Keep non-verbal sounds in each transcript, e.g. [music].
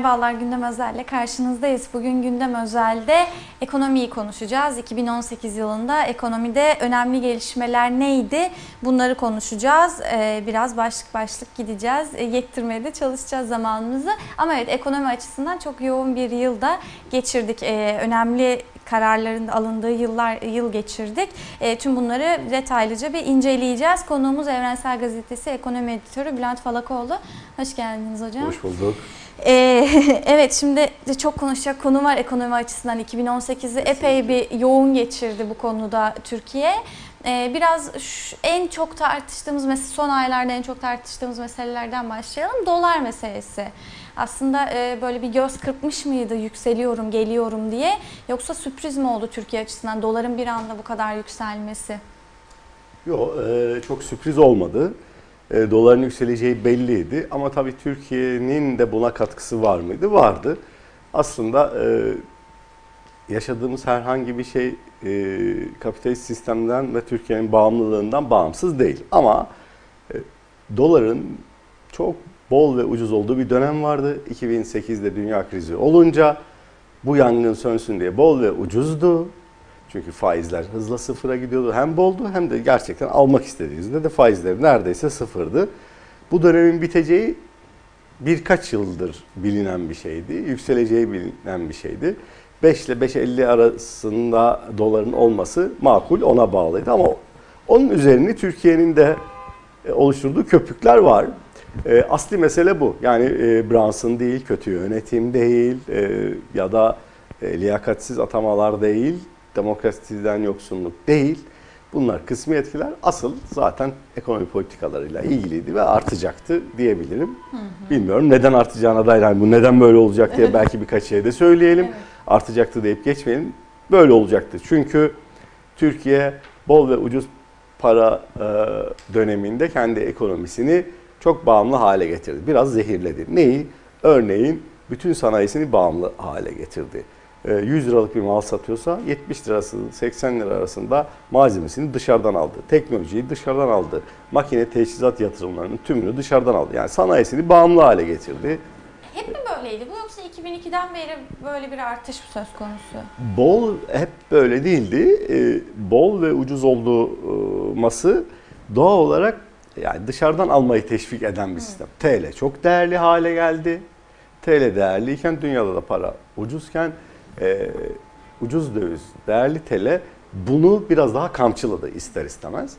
Merhabalar Gündem Özel'le karşınızdayız. Bugün Gündem Özel'de ekonomiyi konuşacağız. 2018 yılında ekonomide önemli gelişmeler neydi? Bunları konuşacağız. Ee, Biraz başlık başlık gideceğiz. Ee, Yettirmeye de çalışacağız zamanımızı. Ama evet ekonomi açısından çok yoğun bir yılda geçirdik. Ee, Önemli kararların alındığı yıllar yıl geçirdik. E, tüm bunları detaylıca bir inceleyeceğiz. Konuğumuz Evrensel Gazetesi Ekonomi Editörü Bülent Falakoğlu. Hoş geldiniz hocam. Hoş bulduk. Ee, [laughs] evet şimdi de çok konuşacak konu var ekonomi açısından. 2018'i epey bir yoğun geçirdi bu konuda Türkiye. Ee, biraz şu- en çok tartıştığımız mesela son aylarda en çok tartıştığımız meselelerden başlayalım. Dolar meselesi. Aslında e, böyle bir göz kırpmış mıydı yükseliyorum, geliyorum diye yoksa sürpriz mi oldu Türkiye açısından doların bir anda bu kadar yükselmesi? Yok çok sürpriz olmadı. E, doların yükseleceği belliydi ama tabii Türkiye'nin de buna katkısı var mıydı? Vardı. Aslında e, yaşadığımız herhangi bir şey e, kapitalist sistemden ve Türkiye'nin bağımlılığından bağımsız değil. Ama doların çok bol ve ucuz olduğu bir dönem vardı. 2008'de dünya krizi olunca bu yangın sönsün diye bol ve ucuzdu. Çünkü faizler hızla sıfıra gidiyordu. Hem boldu hem de gerçekten almak istediğinizde de faizleri neredeyse sıfırdı. Bu dönemin biteceği birkaç yıldır bilinen bir şeydi. Yükseleceği bilinen bir şeydi. 5 ile 5.50 arasında doların olması makul ona bağlıydı ama onun üzerini Türkiye'nin de e, oluşturduğu köpükler var. E, asli mesele bu. Yani e, Brunson değil, kötü yönetim değil ya da liyakatsiz atamalar değil, demokrasiden yoksunluk değil. Bunlar kısmi etkiler. Asıl zaten ekonomi politikalarıyla ilgiliydi ve artacaktı diyebilirim. Bilmiyorum neden artacağına dair, yani bu neden böyle olacak diye belki birkaç şey de söyleyelim. Evet. Artacaktı deyip geçmeyelim. Böyle olacaktı. Çünkü Türkiye bol ve ucuz para e, döneminde kendi ekonomisini çok bağımlı hale getirdi. Biraz zehirledi. Neyi? Örneğin bütün sanayisini bağımlı hale getirdi. E, 100 liralık bir mal satıyorsa 70 lirası 80 lira arasında malzemesini dışarıdan aldı. Teknolojiyi dışarıdan aldı. Makine teçhizat yatırımlarının tümünü dışarıdan aldı. Yani sanayisini bağımlı hale getirdi. Hep mi böyleydi bu yoksa 2002'den beri böyle bir artış mı söz konusu? Bol hep böyle değildi. Ee, bol ve ucuz olması doğal olarak yani dışarıdan almayı teşvik eden bir sistem. TL çok değerli hale geldi. TL değerliyken dünyada da para ucuzken e, ucuz döviz değerli TL bunu biraz daha kamçıladı ister istemez.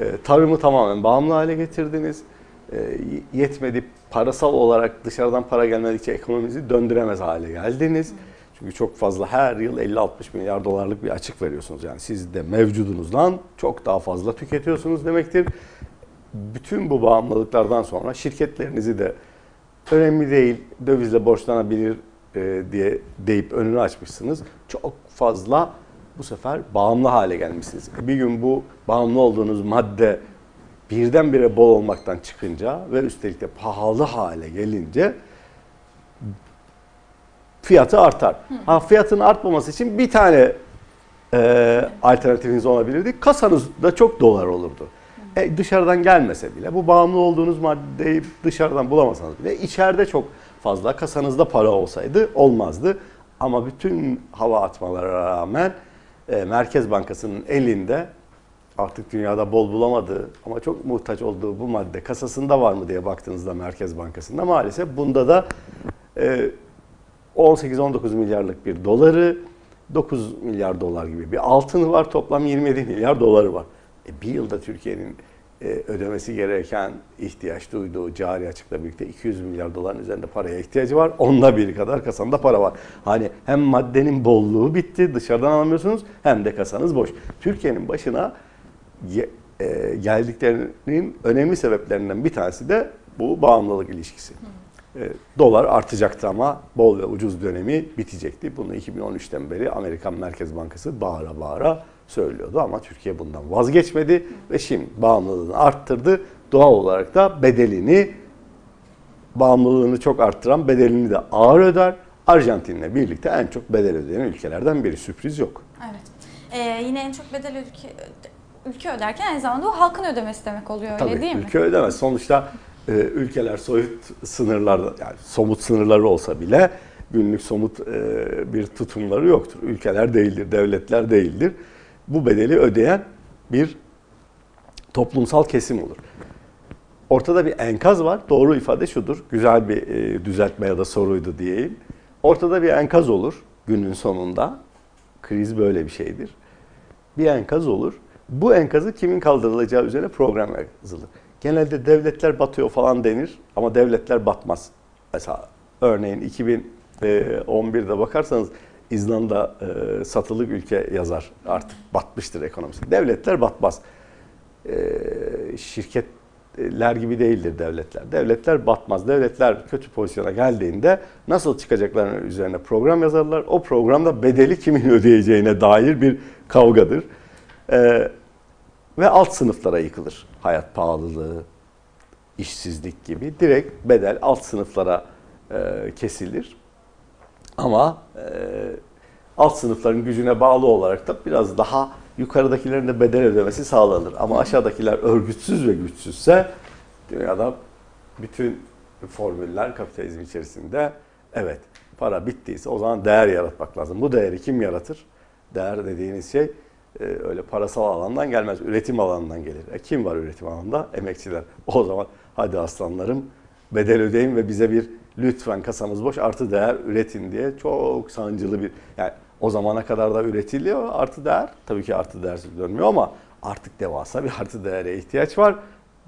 E, tarımı tamamen bağımlı hale getirdiniz. E, yetmedi parasal olarak dışarıdan para gelmedikçe ekonominizi döndüremez hale geldiniz. Çünkü çok fazla her yıl 50-60 milyar dolarlık bir açık veriyorsunuz. Yani siz de mevcudunuzdan çok daha fazla tüketiyorsunuz demektir. Bütün bu bağımlılıklardan sonra şirketlerinizi de önemli değil dövizle borçlanabilir e, diye deyip önünü açmışsınız. Çok fazla bu sefer bağımlı hale gelmişsiniz. Bir gün bu bağımlı olduğunuz madde birdenbire bol olmaktan çıkınca ve üstelik de pahalı hale gelince fiyatı artar. Ha fiyatın artmaması için bir tane e, alternatifiniz olabilirdi. Kasanızda çok dolar olurdu. E, dışarıdan gelmese bile bu bağımlı olduğunuz maddeyi dışarıdan bulamasanız bile içeride çok fazla kasanızda para olsaydı olmazdı. Ama bütün hava atmalara rağmen e, Merkez Bankası'nın elinde artık dünyada bol bulamadığı ama çok muhtaç olduğu bu madde kasasında var mı diye baktığınızda Merkez Bankası'nda maalesef bunda da e, 18-19 milyarlık bir doları, 9 milyar dolar gibi bir altını var. Toplam 27 milyar doları var. E, bir yılda Türkiye'nin ödemesi gereken ihtiyaç duyduğu cari açıkla birlikte 200 milyar doların üzerinde paraya ihtiyacı var. Onunla bir kadar kasanda para var. Hani hem maddenin bolluğu bitti dışarıdan alamıyorsunuz hem de kasanız boş. Türkiye'nin başına e, geldiklerinin önemli sebeplerinden bir tanesi de bu bağımlılık ilişkisi. E, dolar artacaktı ama bol ve ucuz dönemi bitecekti. Bunu 2013'ten beri Amerikan Merkez Bankası bağıra bağıra söylüyordu ama Türkiye bundan vazgeçmedi ve şimdi bağımlılığını arttırdı. Doğal olarak da bedelini bağımlılığını çok arttıran bedelini de ağır öder. Arjantin'le birlikte en çok bedel ödeyen ülkelerden biri. Sürpriz yok. Evet. Ee, yine en çok bedel ülke, ülke öderken aynı zamanda o halkın ödemesi demek oluyor öyle Tabii değil mi? ülke ödemez. Sonuçta e, ülkeler soyut sınırlarda yani somut sınırları olsa bile günlük somut e, bir tutumları yoktur. Ülkeler değildir, devletler değildir. Bu bedeli ödeyen bir toplumsal kesim olur. Ortada bir enkaz var. Doğru ifade şudur. Güzel bir e, düzeltme ya da soruydu diyeyim. Ortada bir enkaz olur günün sonunda. Kriz böyle bir şeydir. Bir enkaz olur. Bu enkazı kimin kaldırılacağı üzerine program yazılır. Genelde devletler batıyor falan denir ama devletler batmaz. Mesela örneğin 2011'de bakarsanız İzlanda e, satılık ülke yazar. Artık batmıştır ekonomisi. Devletler batmaz. E, şirketler gibi değildir devletler. Devletler batmaz. Devletler kötü pozisyona geldiğinde nasıl çıkacaklarının üzerine program yazarlar. O programda bedeli kimin ödeyeceğine dair bir kavgadır. E, ve alt sınıflara yıkılır. Hayat pahalılığı, işsizlik gibi direkt bedel alt sınıflara e, kesilir. Ama e, alt sınıfların gücüne bağlı olarak da biraz daha yukarıdakilerin de bedel ödemesi sağlanır. Ama aşağıdakiler örgütsüz ve güçsüzse dünyada bütün formüller kapitalizm içerisinde evet para bittiyse o zaman değer yaratmak lazım. Bu değeri kim yaratır? Değer dediğiniz şey e, öyle parasal alandan gelmez. Üretim alanından gelir. E, kim var üretim alanında? Emekçiler. O zaman hadi aslanlarım bedel ödeyin ve bize bir lütfen kasamız boş artı değer üretin diye çok sancılı bir yani o zamana kadar da üretiliyor artı değer. Tabii ki artı değersiz dönmüyor ama artık devasa bir artı değere ihtiyaç var.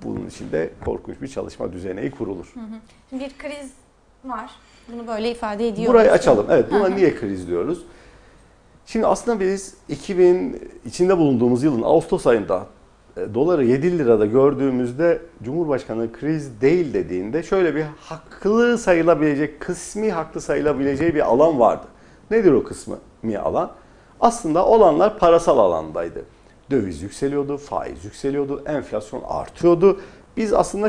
Bunun için de korkunç bir çalışma düzeneği kurulur. Şimdi bir kriz var. Bunu böyle ifade ediyoruz. Burayı açalım. Evet buna niye kriz diyoruz? Şimdi aslında biz 2000 içinde bulunduğumuz yılın Ağustos ayında doları 7 lirada gördüğümüzde Cumhurbaşkanı kriz değil dediğinde şöyle bir haklı sayılabilecek, kısmi haklı sayılabileceği bir alan vardı. Nedir o kısmi alan? Aslında olanlar parasal alandaydı. Döviz yükseliyordu, faiz yükseliyordu, enflasyon artıyordu. Biz aslında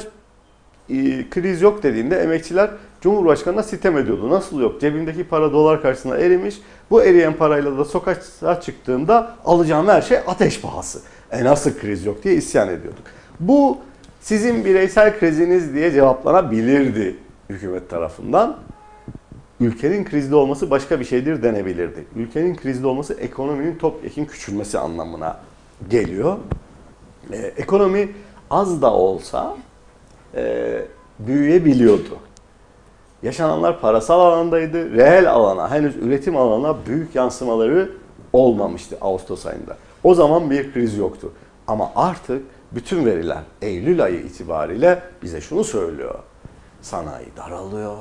e, kriz yok dediğinde emekçiler Cumhurbaşkanı'na sitem ediyordu. Nasıl yok? Cebimdeki para dolar karşısında erimiş. Bu eriyen parayla da sokağa çıktığımda alacağım her şey ateş pahası. E nasıl kriz yok diye isyan ediyorduk. Bu sizin bireysel kriziniz diye cevaplanabilirdi hükümet tarafından. Ülkenin krizde olması başka bir şeydir denebilirdi. Ülkenin krizde olması ekonominin topyekun küçülmesi anlamına geliyor. Ee, ekonomi az da olsa e, büyüyebiliyordu. Yaşananlar parasal alandaydı. Reel alana, henüz üretim alanına büyük yansımaları olmamıştı Ağustos ayında. O zaman bir kriz yoktu. Ama artık bütün veriler Eylül ayı itibariyle bize şunu söylüyor. Sanayi daralıyor,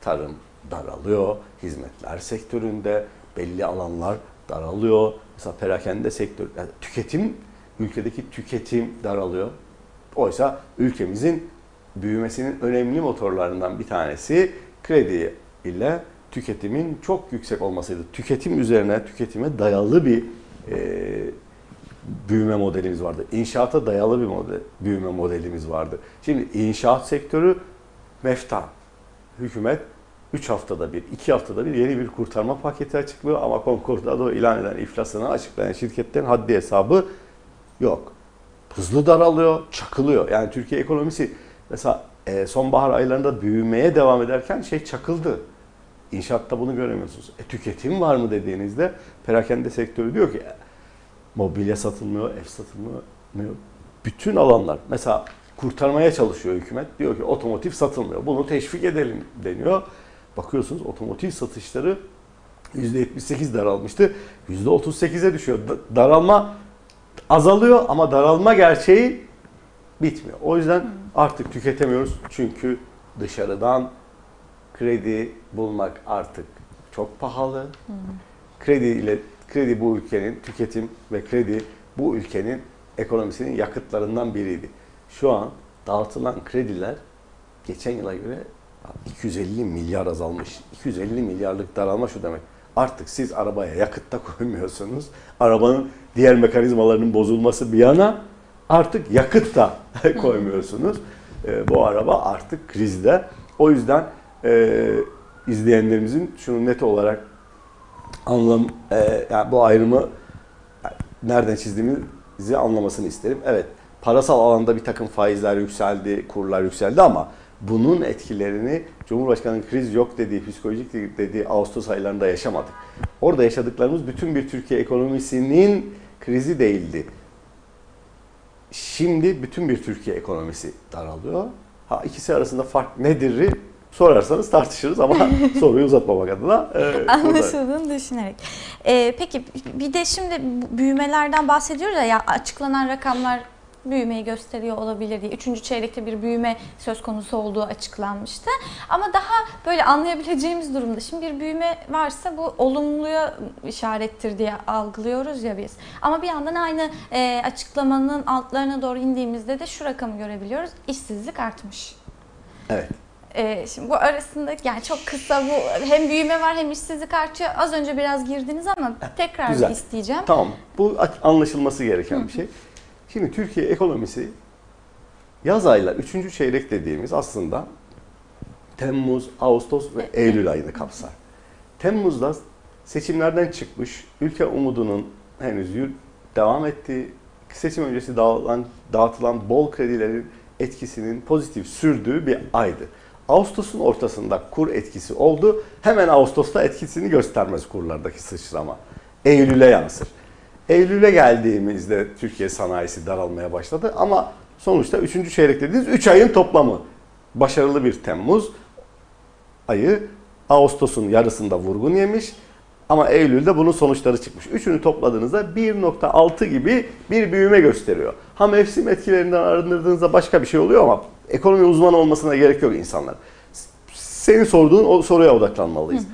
tarım daralıyor, hizmetler sektöründe belli alanlar daralıyor. Mesela perakende sektör, yani tüketim, ülkedeki tüketim daralıyor. Oysa ülkemizin büyümesinin önemli motorlarından bir tanesi kredi ile tüketimin çok yüksek olmasıydı. Tüketim üzerine, tüketime dayalı bir e, büyüme modelimiz vardı. İnşaata dayalı bir model, büyüme modelimiz vardı. Şimdi inşaat sektörü mefta. Hükümet 3 haftada bir, 2 haftada bir yeni bir kurtarma paketi açıklıyor ama Concordado ilan eden iflasını açıklayan şirketlerin haddi hesabı yok. Hızlı daralıyor, çakılıyor. Yani Türkiye ekonomisi mesela e, sonbahar aylarında büyümeye devam ederken şey çakıldı. İnşaatta bunu göremiyorsunuz. E, tüketim var mı dediğinizde perakende sektörü diyor ki mobilya satılmıyor, ev satılmıyor. Bütün alanlar mesela kurtarmaya çalışıyor hükümet. Diyor ki otomotiv satılmıyor. Bunu teşvik edelim deniyor. Bakıyorsunuz otomotiv satışları %78 daralmıştı. %38'e düşüyor. Daralma azalıyor ama daralma gerçeği bitmiyor. O yüzden artık tüketemiyoruz. Çünkü dışarıdan kredi bulmak artık çok pahalı. Kredi ile kredi bu ülkenin tüketim ve kredi bu ülkenin ekonomisinin yakıtlarından biriydi. Şu an dağıtılan krediler geçen yıla göre 250 milyar azalmış. 250 milyarlık daralma şu demek. Artık siz arabaya yakıt da koymuyorsunuz. Arabanın diğer mekanizmalarının bozulması bir yana artık yakıt da [laughs] koymuyorsunuz. E, bu araba artık krizde. O yüzden e, izleyenlerimizin şunu net olarak anlam e, yani bu ayrımı nereden çizdiğimizi anlamasını isterim. Evet parasal alanda bir takım faizler yükseldi, kurlar yükseldi ama bunun etkilerini Cumhurbaşkanı'nın kriz yok dediği, psikolojik dediği Ağustos aylarında yaşamadık. Orada yaşadıklarımız bütün bir Türkiye ekonomisinin krizi değildi. Şimdi bütün bir Türkiye ekonomisi daralıyor. Ha ikisi arasında fark nedir sorarsanız tartışırız ama [laughs] soruyu uzatmamak adına. e, burada- Anlaşıldığını düşünerek. Ee, peki bir de şimdi büyümelerden bahsediyoruz ya, ya açıklanan rakamlar büyümeyi gösteriyor olabilir diye. Üçüncü çeyrekte bir büyüme söz konusu olduğu açıklanmıştı. Ama daha böyle anlayabileceğimiz durumda. Şimdi bir büyüme varsa bu olumluya işarettir diye algılıyoruz ya biz. Ama bir yandan aynı e, açıklamanın altlarına doğru indiğimizde de şu rakamı görebiliyoruz. İşsizlik artmış. Evet. Ee, şimdi bu arasında yani çok kısa bu hem büyüme var hem işsizlik artıyor. Az önce biraz girdiniz ama tekrar bir güzel. isteyeceğim. Tamam. Bu anlaşılması gereken bir şey. Şimdi Türkiye ekonomisi yaz aylar, üçüncü çeyrek dediğimiz aslında Temmuz, Ağustos ve Eylül ayını kapsar. Temmuz'da seçimlerden çıkmış, ülke umudunun henüz devam ettiği, seçim öncesi dağılan, dağıtılan bol kredilerin etkisinin pozitif sürdüğü bir aydı. Ağustos'un ortasında kur etkisi oldu. Hemen Ağustos'ta etkisini göstermez kurlardaki sıçrama. Eylül'e yansır. Eylül'e geldiğimizde Türkiye sanayisi daralmaya başladı ama sonuçta 3. çeyrek dediğiniz 3 ayın toplamı. Başarılı bir Temmuz ayı Ağustos'un yarısında vurgun yemiş ama Eylül'de bunun sonuçları çıkmış. Üçünü topladığınızda 1.6 gibi bir büyüme gösteriyor. Ha mevsim etkilerinden arındırdığınızda başka bir şey oluyor ama ekonomi uzmanı olmasına gerek yok insanlar. Senin sorduğun o soruya odaklanmalıyız.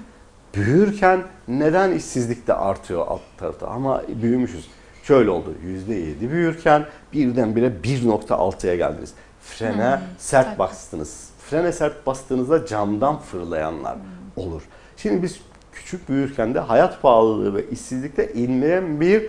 Büyürken neden işsizlik de artıyor alt tarafta ama büyümüşüz. Şöyle oldu. %7 büyürken birdenbire 1.6'ya geldiniz. Frene sert sert. bastınız. Frene sert bastığınızda camdan fırlayanlar olur. Şimdi biz küçük büyürken de hayat pahalılığı ve işsizlikte inmeyen bir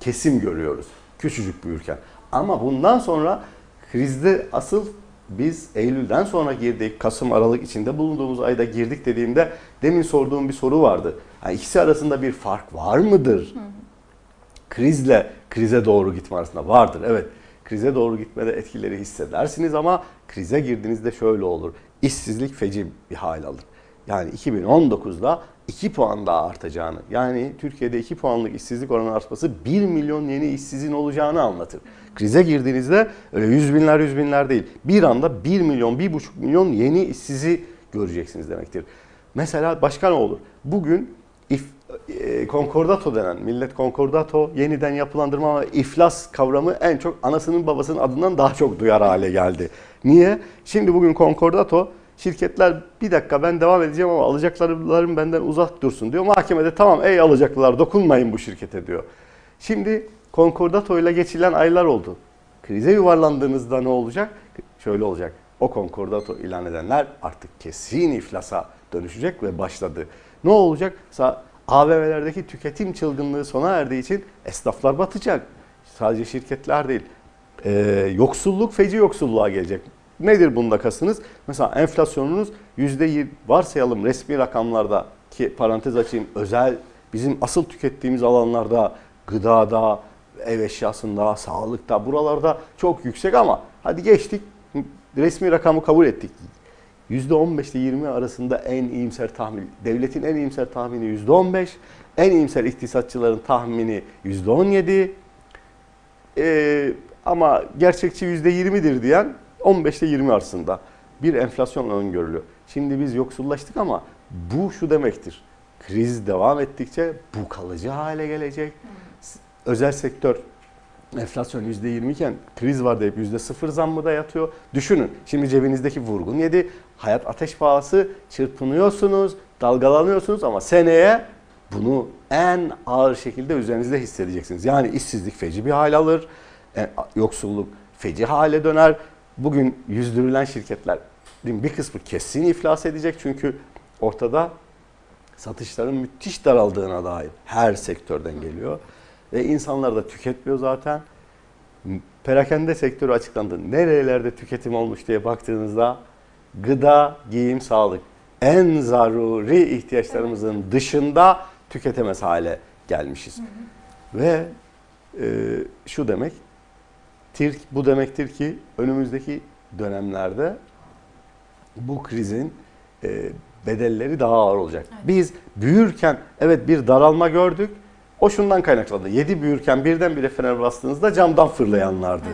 kesim görüyoruz. Küçücük büyürken. Ama bundan sonra krizde asıl biz Eylül'den sonra girdik, Kasım, Aralık içinde bulunduğumuz ayda girdik dediğimde demin sorduğum bir soru vardı. Yani ikisi arasında bir fark var mıdır? Krizle krize doğru gitme arasında vardır. Evet, krize doğru gitmede etkileri hissedersiniz ama krize girdiğinizde şöyle olur. İşsizlik feci bir hal alır. Yani 2019'da 2 puan daha artacağını, yani Türkiye'de 2 puanlık işsizlik oranı artması 1 milyon yeni işsizin olacağını anlatır. Krize girdiğinizde öyle yüz binler yüz binler değil. Bir anda 1 milyon, 1,5 milyon yeni işsizi göreceksiniz demektir. Mesela başka ne olur? Bugün if, e, konkordato denen, millet konkordato yeniden yapılandırma ve iflas kavramı en çok anasının babasının adından daha çok duyar hale geldi. Niye? Şimdi bugün konkordato şirketler bir dakika ben devam edeceğim ama alacaklarım benden uzak dursun diyor. Mahkemede tamam ey alacaklılar dokunmayın bu şirkete diyor. Şimdi konkordato ile geçilen aylar oldu. Krize yuvarlandığınızda ne olacak? Şöyle olacak. O konkordato ilan edenler artık kesin iflasa dönüşecek ve başladı. Ne olacak? Sa- AVM'lerdeki tüketim çılgınlığı sona erdiği için esnaflar batacak. Sadece şirketler değil. Ee, yoksulluk feci yoksulluğa gelecek. Nedir bunda kastınız? Mesela enflasyonunuz %20 varsayalım resmi rakamlarda ki parantez açayım özel bizim asıl tükettiğimiz alanlarda gıdada, ev eşyasında, sağlıkta buralarda çok yüksek ama hadi geçtik resmi rakamı kabul ettik. %15 ile 20 arasında en iyimser tahmin. Devletin en iyimser tahmini %15. En iyimser iktisatçıların tahmini %17. Ee, ama gerçekçi %20'dir diyen 15 ile 20 arasında bir enflasyon öngörülüyor. Şimdi biz yoksullaştık ama bu şu demektir. Kriz devam ettikçe bu kalıcı hale gelecek. Özel sektör enflasyon %20 iken kriz var deyip %0 zammı da yatıyor. Düşünün şimdi cebinizdeki vurgun yedi. Hayat ateş pahası çırpınıyorsunuz, dalgalanıyorsunuz ama seneye bunu en ağır şekilde üzerinizde hissedeceksiniz. Yani işsizlik feci bir hal alır, e, yoksulluk feci hale döner. Bugün yüzdürülen şirketler bir kısmı kesin iflas edecek çünkü ortada satışların müthiş daraldığına dair her sektörden geliyor. Ve insanlar da tüketmiyor zaten. Perakende sektörü açıklandı. Nerelerde tüketim olmuş diye baktığınızda gıda, giyim, sağlık en zaruri ihtiyaçlarımızın dışında tüketemez hale gelmişiz. Ve e, şu demek demektir, bu demektir ki önümüzdeki dönemlerde bu krizin e, bedelleri daha ağır olacak. Biz büyürken evet bir daralma gördük. O şundan kaynaklandı. 7 büyürken birdenbire fener bastığınızda camdan fırlayanlardı.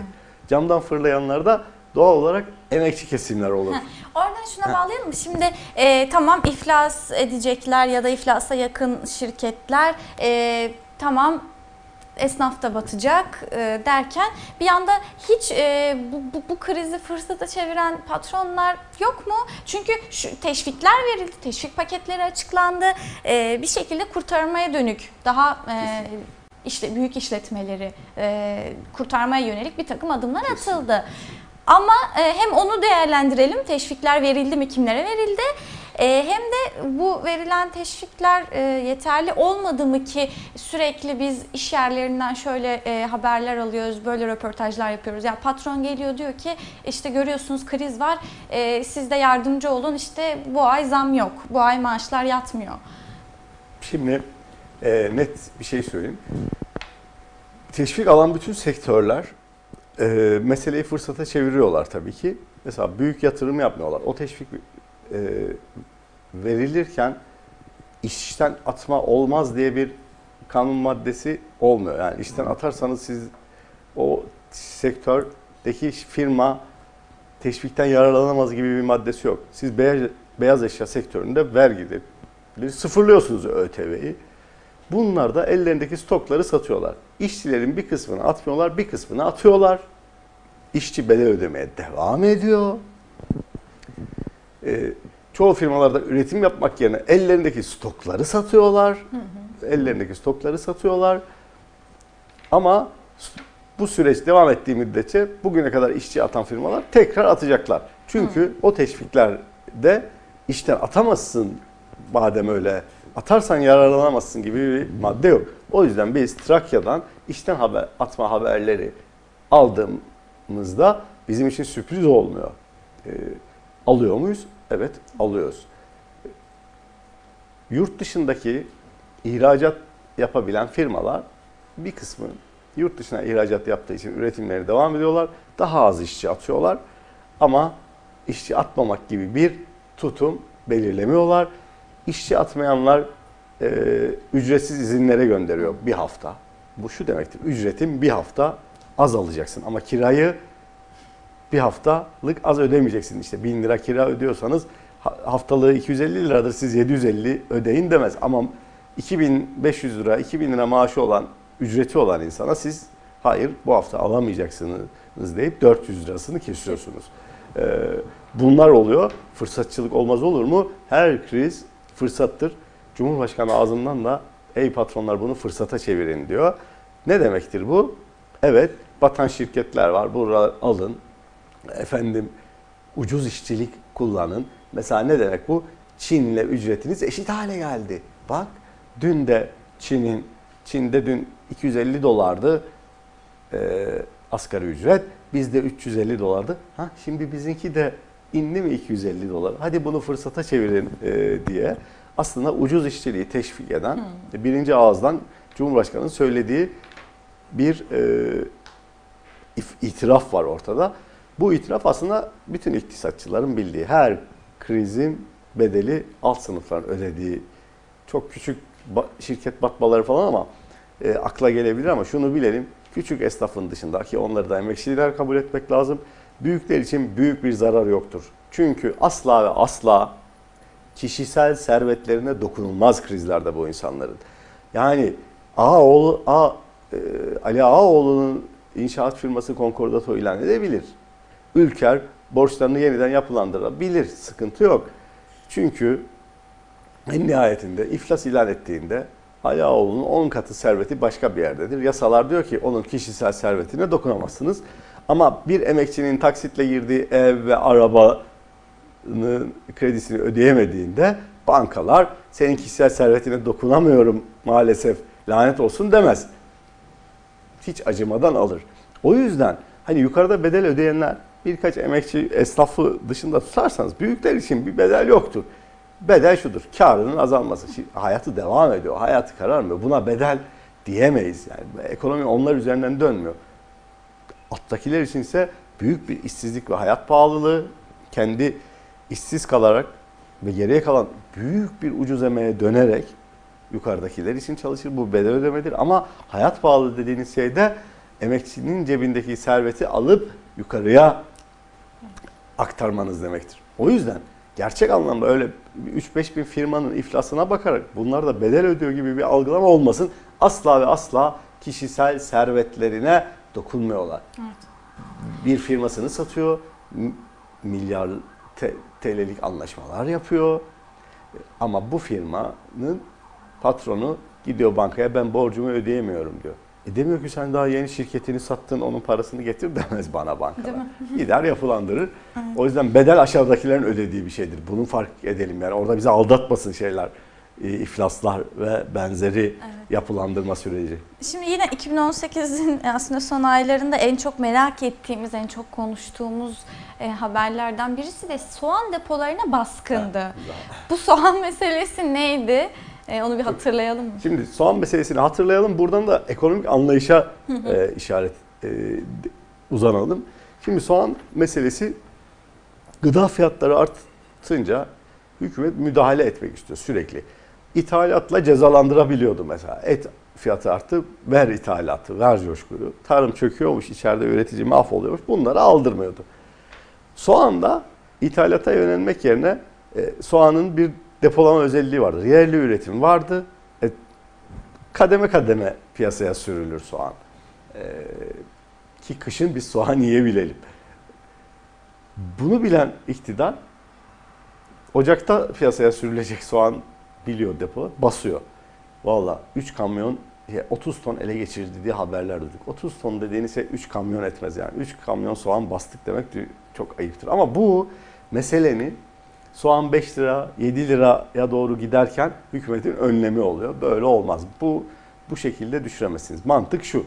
Camdan fırlayanlar da doğal olarak emekçi kesimler olur. Oradan şuna bağlayalım mı? Şimdi e, tamam iflas edecekler ya da iflasa yakın şirketler e, tamam esnaf da batacak e, derken bir yanda hiç e, bu, bu, bu krizi fırsata çeviren patronlar yok mu? Çünkü şu teşvikler verildi, teşvik paketleri açıklandı. E, bir şekilde kurtarmaya dönük daha e, işte büyük işletmeleri e, kurtarmaya yönelik bir takım adımlar atıldı. Ama e, hem onu değerlendirelim, teşvikler verildi mi, kimlere verildi? E, hem de bu verilen teşvikler e, yeterli olmadı mı ki sürekli biz iş yerlerinden şöyle e, haberler alıyoruz, böyle röportajlar yapıyoruz. Yani patron geliyor diyor ki işte görüyorsunuz kriz var, e, siz de yardımcı olun işte bu ay zam yok, bu ay maaşlar yatmıyor. Şimdi e, net bir şey söyleyeyim. Teşvik alan bütün sektörler e, meseleyi fırsata çeviriyorlar tabii ki. Mesela büyük yatırım yapmıyorlar. O teşvik e, verilirken işten atma olmaz diye bir kanun maddesi olmuyor. Yani işten atarsanız siz o sektördeki firma teşvikten yararlanamaz gibi bir maddesi yok. Siz beyaz, beyaz eşya sektöründe vergileri sıfırlıyorsunuz ÖTV'yi. Bunlar da ellerindeki stokları satıyorlar. İşçilerin bir kısmını atmıyorlar, bir kısmını atıyorlar. İşçi bedel ödemeye devam ediyor. Ee, çoğu firmalarda üretim yapmak yerine ellerindeki stokları satıyorlar. Ellerindeki stokları satıyorlar. Ama bu süreç devam ettiği müddetçe bugüne kadar işçi atan firmalar tekrar atacaklar. Çünkü o teşviklerde işten atamazsın madem öyle atarsan yararlanamazsın gibi bir madde yok. O yüzden biz Trakya'dan işten haber, atma haberleri aldığımızda bizim için sürpriz olmuyor. Ee, alıyor muyuz? Evet alıyoruz. Yurt dışındaki ihracat yapabilen firmalar bir kısmı yurt dışına ihracat yaptığı için üretimleri devam ediyorlar. Daha az işçi atıyorlar. Ama işçi atmamak gibi bir tutum belirlemiyorlar. İşçi atmayanlar e, ücretsiz izinlere gönderiyor bir hafta. Bu şu demektir. Ücretin bir hafta az alacaksın ama kirayı bir haftalık az ödemeyeceksin. İşte 1000 lira kira ödüyorsanız ha- haftalığı 250 liradır siz 750 ödeyin demez. Ama 2500 lira, 2000 lira maaşı olan, ücreti olan insana siz hayır bu hafta alamayacaksınız deyip 400 lirasını kesiyorsunuz. Ee, bunlar oluyor. Fırsatçılık olmaz olur mu? Her kriz fırsattır. Cumhurbaşkanı ağzından da ey patronlar bunu fırsata çevirin diyor. Ne demektir bu? Evet batan şirketler var. Burada alın. Efendim ucuz işçilik kullanın. Mesela ne demek bu? Çin'le ücretiniz eşit hale geldi. Bak dün de Çin'in Çin'de dün 250 dolardı e, asgari ücret. Bizde 350 dolardı. Ha şimdi bizimki de indi mi 250 dolar? Hadi bunu fırsata çevirin e, diye. Aslında ucuz işçiliği teşvik eden birinci ağızdan Cumhurbaşkanı'nın söylediği bir e, itiraf var ortada. Bu itiraf aslında bütün iktisatçıların bildiği. Her krizin bedeli alt sınıfların ödediği çok küçük şirket batmaları falan ama e, akla gelebilir ama şunu bilelim. Küçük esnafın dışında ki onları da emekçiler kabul etmek lazım. Büyükler için büyük bir zarar yoktur. Çünkü asla ve asla kişisel servetlerine dokunulmaz krizlerde bu insanların. Yani Ağaoğlu, A, e, Ali Ağaoğlu'nun inşaat firması konkordato ilan edebilir. Ülker borçlarını yeniden yapılandırabilir. Sıkıntı yok. Çünkü en nihayetinde iflas ilan ettiğinde Ali Ağaoğlu'nun 10 katı serveti başka bir yerdedir. Yasalar diyor ki onun kişisel servetine dokunamazsınız. Ama bir emekçinin taksitle girdiği ev ve arabanın kredisini ödeyemediğinde bankalar senin kişisel servetine dokunamıyorum maalesef lanet olsun demez. Hiç acımadan alır. O yüzden hani yukarıda bedel ödeyenler birkaç emekçi esnafı dışında tutarsanız büyükler için bir bedel yoktur. Bedel şudur, karının azalması. Şimdi hayatı devam ediyor, hayatı kararmıyor. Buna bedel diyemeyiz yani. Ekonomi onlar üzerinden dönmüyor. Alttakiler için ise büyük bir işsizlik ve hayat pahalılığı, kendi işsiz kalarak ve geriye kalan büyük bir ucuz emeğe dönerek yukarıdakiler için çalışır. Bu bedel ödemedir ama hayat pahalı dediğiniz şey de emekçinin cebindeki serveti alıp yukarıya aktarmanız demektir. O yüzden gerçek anlamda öyle 3-5 bin firmanın iflasına bakarak bunlar da bedel ödüyor gibi bir algılama olmasın. Asla ve asla kişisel servetlerine dokunmuyorlar. Bir firmasını satıyor, milyar TL'lik anlaşmalar yapıyor. Ama bu firmanın patronu gidiyor bankaya ben borcumu ödeyemiyorum diyor. E demiyor ki sen daha yeni şirketini sattın onun parasını getir demez bana mi? Gider yapılandırır. O yüzden bedel aşağıdakilerin ödediği bir şeydir. Bunu fark edelim yani orada bizi aldatmasın şeyler. e, iflaslar ve benzeri yapılandırma süreci. Şimdi yine 2018'in aslında son aylarında en çok merak ettiğimiz, en çok konuştuğumuz e, haberlerden birisi de soğan depolarına baskındı. Bu soğan meselesi neydi? E, onu bir hatırlayalım mı? Şimdi soğan meselesini hatırlayalım. Buradan da ekonomik anlayışa e, işaret e, uzanalım. Şimdi soğan meselesi gıda fiyatları artınca hükümet müdahale etmek istiyor sürekli. İthalatla cezalandırabiliyordu mesela. Et fiyatı arttı, ver ithalatı, ver coşkuyu. Tarım çöküyormuş, içeride üretici mahvoluyormuş. Bunları aldırmıyordu. Soğan da ithalata yönelmek yerine e, soğanın bir depolama özelliği vardır. Yerli üretim vardı. E, kademe kademe piyasaya sürülür soğan. E, ki kışın biz soğan [laughs] yiyebilelim. Bunu bilen iktidar Ocak'ta piyasaya sürülecek soğan biliyor depo, basıyor. Valla 3 kamyon ya 30 ton ele geçirdi diye haberler duyduk. 30 ton dediğiniz şey 3 kamyon etmez yani. 3 kamyon soğan bastık demek çok ayıptır. Ama bu meselenin soğan 5 lira, 7 liraya doğru giderken hükümetin önlemi oluyor. Böyle olmaz. Bu bu şekilde düşüremezsiniz. Mantık şu.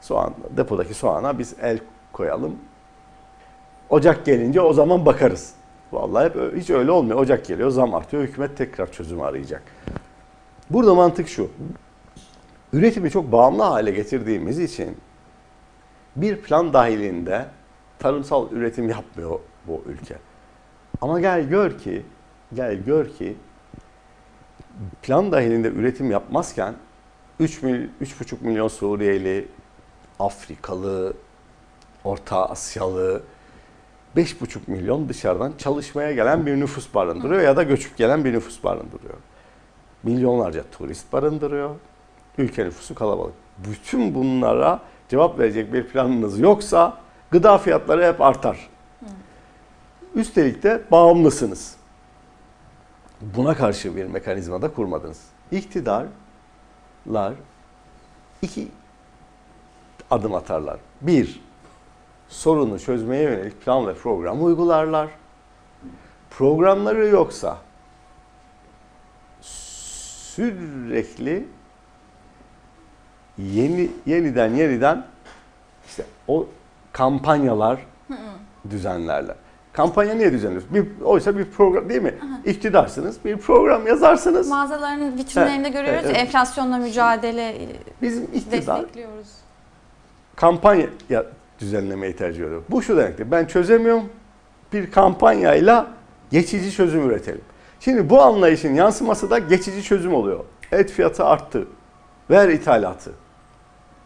Soğan depodaki soğana biz el koyalım. Ocak gelince o zaman bakarız. Vallahi hep hiç öyle olmuyor. Ocak geliyor, zam artıyor, hükümet tekrar çözüm arayacak. Burada mantık şu. Üretimi çok bağımlı hale getirdiğimiz için bir plan dahilinde tarımsal üretim yapmıyor bu ülke. Ama gel gör ki, gel gör ki plan dahilinde üretim yapmazken 3 mil, 3,5 milyon Suriyeli, Afrikalı, Orta Asyalı, 5,5 milyon dışarıdan çalışmaya gelen bir nüfus barındırıyor ya da göçüp gelen bir nüfus barındırıyor. Milyonlarca turist barındırıyor. Ülke nüfusu kalabalık. Bütün bunlara cevap verecek bir planınız yoksa gıda fiyatları hep artar. Üstelik de bağımlısınız. Buna karşı bir mekanizma da kurmadınız. İktidarlar iki adım atarlar. Bir, sorunu çözmeye yönelik plan ve program uygularlar. Programları yoksa sürekli yeni yeniden yeniden işte o kampanyalar düzenlerler. Kampanya niye düzenliyoruz? Bir, oysa bir program değil mi? İktidarsınız, bir program yazarsınız. Mağazaların vitrinlerinde görüyoruz evet, evet. enflasyonla mücadele e, Bizim iktidar destekliyoruz. kampanya düzenlemeyi tercih ediyor. Bu şu demektir. Ben çözemiyorum. Bir kampanyayla geçici çözüm üretelim. Şimdi bu anlayışın yansıması da geçici çözüm oluyor. Et fiyatı arttı. Ver ithalatı.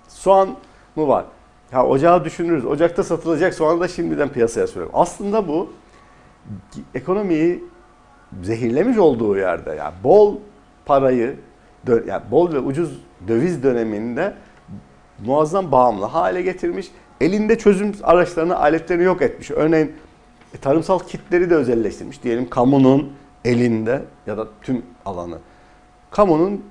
Soğan mı var? Ya ocağı düşünürüz. Ocakta satılacak soğanı da şimdiden piyasaya sürelim. Aslında bu ekonomiyi zehirlemiş olduğu yerde yani bol parayı yani bol ve ucuz döviz döneminde muazzam bağımlı hale getirmiş. Elinde çözüm araçlarını, aletlerini yok etmiş. Örneğin e, tarımsal kitleri de özelleştirmiş. Diyelim kamunun elinde ya da tüm alanı. Kamunun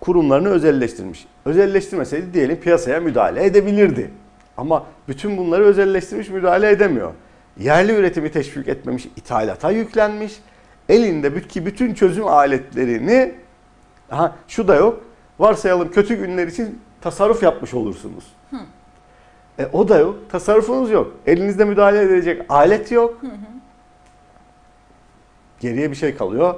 kurumlarını özelleştirmiş. Özelleştirmeseydi diyelim piyasaya müdahale edebilirdi. Ama bütün bunları özelleştirmiş müdahale edemiyor. Yerli üretimi teşvik etmemiş, ithalata yüklenmiş. Elinde bütün, bütün çözüm aletlerini Aha, şu da yok. Varsayalım kötü günler için tasarruf yapmış olursunuz. E, o da yok. Tasarrufunuz yok. Elinizde müdahale edecek alet yok. Geriye bir şey kalıyor.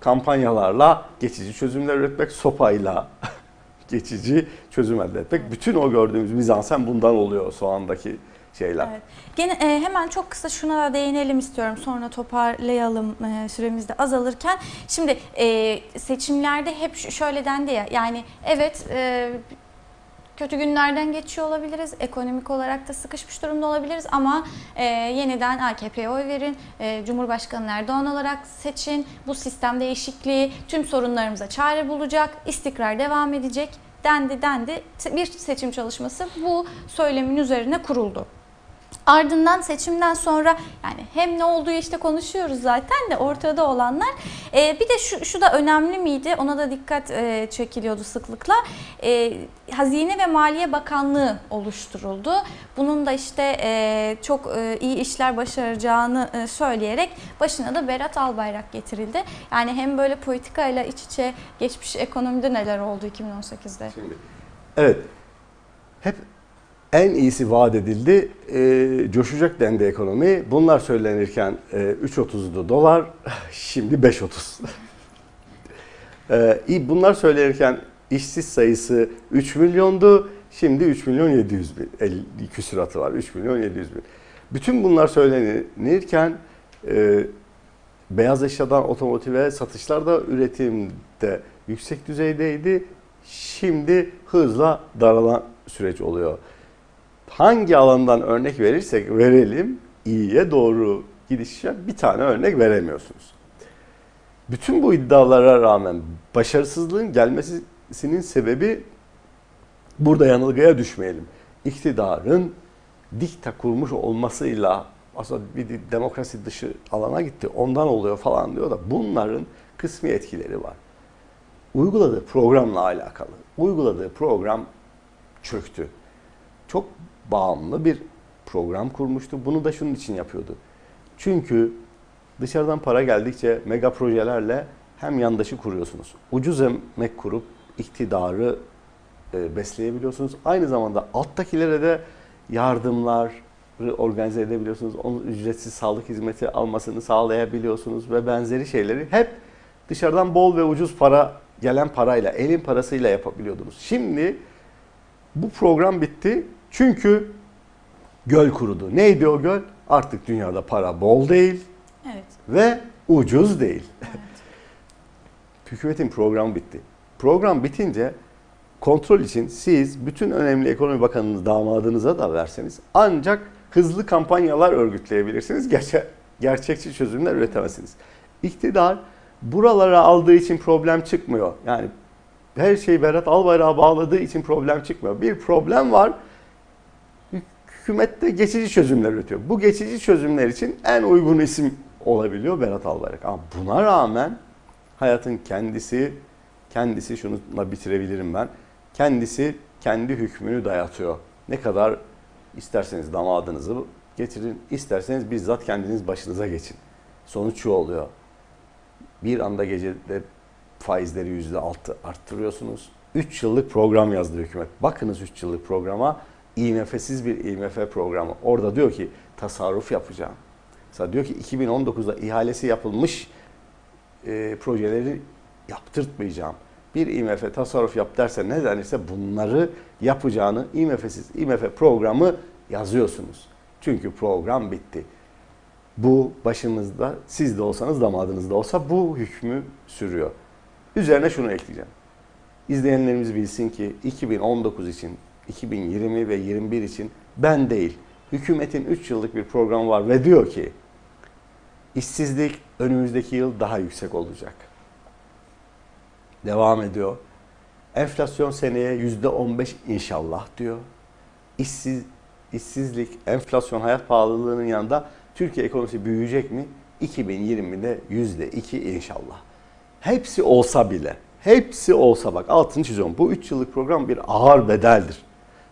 Kampanyalarla geçici çözümler üretmek, sopayla [laughs] geçici çözüm elde etmek. Bütün o gördüğümüz mizansen bundan oluyor soğandaki şeyler. Evet. Gene e, hemen çok kısa şuna da değinelim istiyorum. Sonra toparlayalım e, süremiz de azalırken. Şimdi e, seçimlerde hep şöyle dendi ya. Yani evet e, kötü günlerden geçiyor olabiliriz. Ekonomik olarak da sıkışmış durumda olabiliriz ama e, yeniden AKP'ye oy verin. E, Cumhurbaşkanı Erdoğan olarak seçin. Bu sistem değişikliği tüm sorunlarımıza çare bulacak. istikrar devam edecek. Dendi dendi. Bir seçim çalışması bu söylemin üzerine kuruldu. Ardından seçimden sonra yani hem ne olduğu işte konuşuyoruz zaten de ortada olanlar. Ee, bir de şu, şu da önemli miydi? Ona da dikkat e, çekiliyordu sıklıkla. Ee, Hazine ve Maliye Bakanlığı oluşturuldu. Bunun da işte e, çok e, iyi işler başaracağını e, söyleyerek başına da Berat Albayrak getirildi. Yani hem böyle politikayla iç içe geçmiş ekonomide neler oldu 2018'de? Şimdi, evet, hep en iyisi vaat edildi. E, coşacak dendi ekonomi. Bunlar söylenirken e, 3.30'du dolar, [laughs] şimdi 5.30. e, iyi, bunlar söylenirken işsiz sayısı 3 milyondu, şimdi 3 milyon 700 bin. 50 küsuratı var, 3 milyon 700 bin. Bütün bunlar söylenirken e, beyaz eşyadan otomotive satışlar da üretimde yüksek düzeydeydi. Şimdi hızla daralan süreç oluyor. Hangi alandan örnek verirsek verelim iyiye doğru gidişe bir tane örnek veremiyorsunuz. Bütün bu iddialara rağmen başarısızlığın gelmesinin sebebi burada yanılgıya düşmeyelim. İktidarın dikta kurmuş olmasıyla aslında bir demokrasi dışı alana gitti ondan oluyor falan diyor da bunların kısmi etkileri var. Uyguladığı programla alakalı. Uyguladığı program çöktü. Çok bağımlı bir program kurmuştu. Bunu da şunun için yapıyordu. Çünkü dışarıdan para geldikçe mega projelerle hem yandaşı kuruyorsunuz. Ucuz emek kurup iktidarı e, besleyebiliyorsunuz. Aynı zamanda alttakilere de yardımlar organize edebiliyorsunuz. Onun ücretsiz sağlık hizmeti almasını sağlayabiliyorsunuz ve benzeri şeyleri hep dışarıdan bol ve ucuz para gelen parayla, elin parasıyla yapabiliyordunuz. Şimdi bu program bitti. Çünkü göl kurudu. Neydi o göl? Artık dünyada para bol değil Evet. ve ucuz değil. [laughs] Hükümetin programı bitti. Program bitince kontrol için siz bütün önemli ekonomi bakanınız damadınıza da verseniz ancak hızlı kampanyalar örgütleyebilirsiniz. Gerçe, gerçekçi çözümler üretemezsiniz. İktidar buralara aldığı için problem çıkmıyor. Yani her şeyi Berat Albayrak'a bağladığı için problem çıkmıyor. Bir problem var. Hükümette geçici çözümler üretiyor. Bu geçici çözümler için en uygun isim olabiliyor Berat Albayrak. Ama buna rağmen hayatın kendisi kendisi şununla bitirebilirim ben. Kendisi kendi hükmünü dayatıyor. Ne kadar isterseniz damadınızı getirin, isterseniz bizzat kendiniz başınıza geçin. Sonuç şu oluyor. Bir anda gecede faizleri yüzde altı arttırıyorsunuz. 3 yıllık program yazdı hükümet. Bakınız 3 yıllık programa IMF'siz bir IMF programı. Orada diyor ki tasarruf yapacağım. Mesela diyor ki 2019'da ihalesi yapılmış e, projeleri yaptırtmayacağım. Bir IMF tasarruf yap derse ne denirse bunları yapacağını IMF'siz IMF programı yazıyorsunuz. Çünkü program bitti. Bu başımızda siz de olsanız damadınız da olsa bu hükmü sürüyor. Üzerine şunu ekleyeceğim. İzleyenlerimiz bilsin ki 2019 için, 2020 ve 21 için ben değil, hükümetin 3 yıllık bir programı var ve diyor ki işsizlik önümüzdeki yıl daha yüksek olacak. Devam ediyor. Enflasyon seneye %15 inşallah diyor. İşsiz, işsizlik, enflasyon, hayat pahalılığının yanında Türkiye ekonomisi büyüyecek mi? 2020'de %2 inşallah. Hepsi olsa bile, hepsi olsa bak altını çiziyorum. Bu 3 yıllık program bir ağır bedeldir.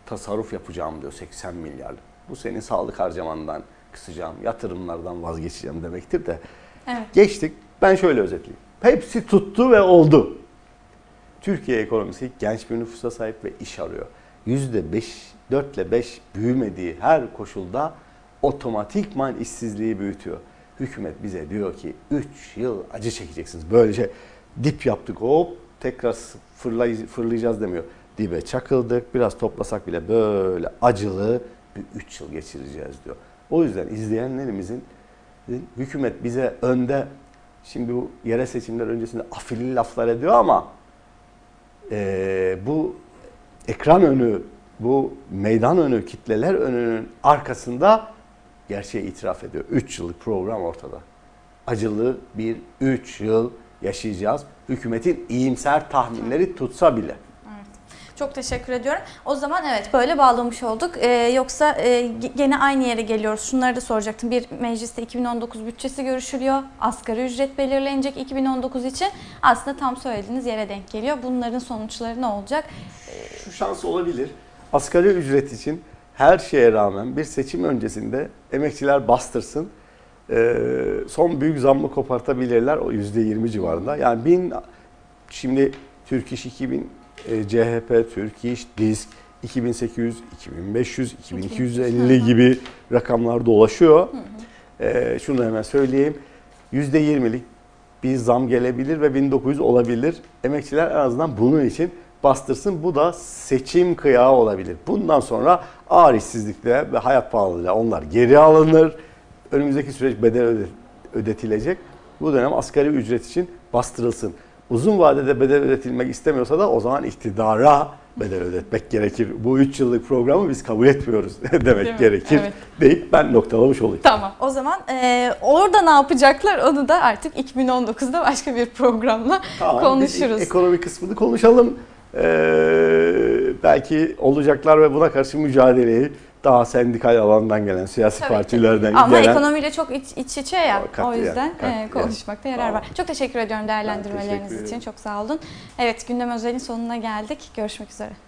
Tasarruf yapacağım diyor 80 milyarlık. Bu senin sağlık harcamandan kısacağım, yatırımlardan vazgeçeceğim demektir de. Evet. Geçtik. Ben şöyle özetleyeyim. Hepsi tuttu ve oldu. Türkiye ekonomisi genç bir nüfusa sahip ve iş arıyor. Yüzde beş, 4 ile 5 büyümediği her koşulda otomatikman işsizliği büyütüyor. Hükümet bize diyor ki 3 yıl acı çekeceksiniz. Böylece dip yaptık hop tekrar fırlay, fırlayacağız demiyor. Dibe çakıldık. Biraz toplasak bile böyle acılı bir 3 yıl geçireceğiz diyor. O yüzden izleyenlerimizin hükümet bize önde şimdi bu yerel seçimler öncesinde afilli laflar ediyor ama eee, bu ekran önü, bu meydan önü, kitleler önünün arkasında gerçeği itiraf ediyor. 3 yıllık program ortada. Acılı bir 3 yıl yaşayacağız. Hükümetin iyimser tahminleri tutsa bile. Çok teşekkür ediyorum. O zaman evet böyle bağlamış olduk. Ee, yoksa e, ge- gene aynı yere geliyoruz. Şunları da soracaktım. Bir mecliste 2019 bütçesi görüşülüyor. Asgari ücret belirlenecek 2019 için. Aslında tam söylediğiniz yere denk geliyor. Bunların sonuçları ne olacak? Şu şans olabilir. Asgari ücret için her şeye rağmen bir seçim öncesinde emekçiler bastırsın. Ee, son büyük zammı kopartabilirler o %20 civarında. Yani bin şimdi Türk İş 2000 e, CHP, Türk İş, DİSK 2800, 2500, 2250 gibi rakamlar dolaşıyor. Ee, şunu hemen söyleyeyim. %20'lik bir zam gelebilir ve 1900 olabilir. Emekçiler en azından bunun için bastırsın. Bu da seçim kıyağı olabilir. Bundan sonra ağır işsizlikle ve hayat pahalılığıyla onlar geri alınır. Önümüzdeki süreç bedel öde- ödetilecek. Bu dönem asgari ücret için bastırılsın. Uzun vadede bedel ödetilmek istemiyorsa da o zaman iktidara bedel ödetmek gerekir. Bu 3 yıllık programı biz kabul etmiyoruz [laughs] demek gerekir Evet. deyip ben noktalamış olayım. Tamam. O zaman e, orada ne yapacaklar onu da artık 2019'da başka bir programla Tamam, konuşuruz. ekonomi kısmını konuşalım. Ee, belki olacaklar ve buna karşı mücadeleyi daha sendikal alandan gelen, siyasi Tabii ki. partilerden Ama gelen... ekonomiyle çok iç, iç içe ya. O katliam, o yüzden e, konuşmakta yarar var. Çok teşekkür ediyorum değerlendirmeleriniz teşekkür için. Çok sağ olun. Evet gündem özelin sonuna geldik. Görüşmek üzere.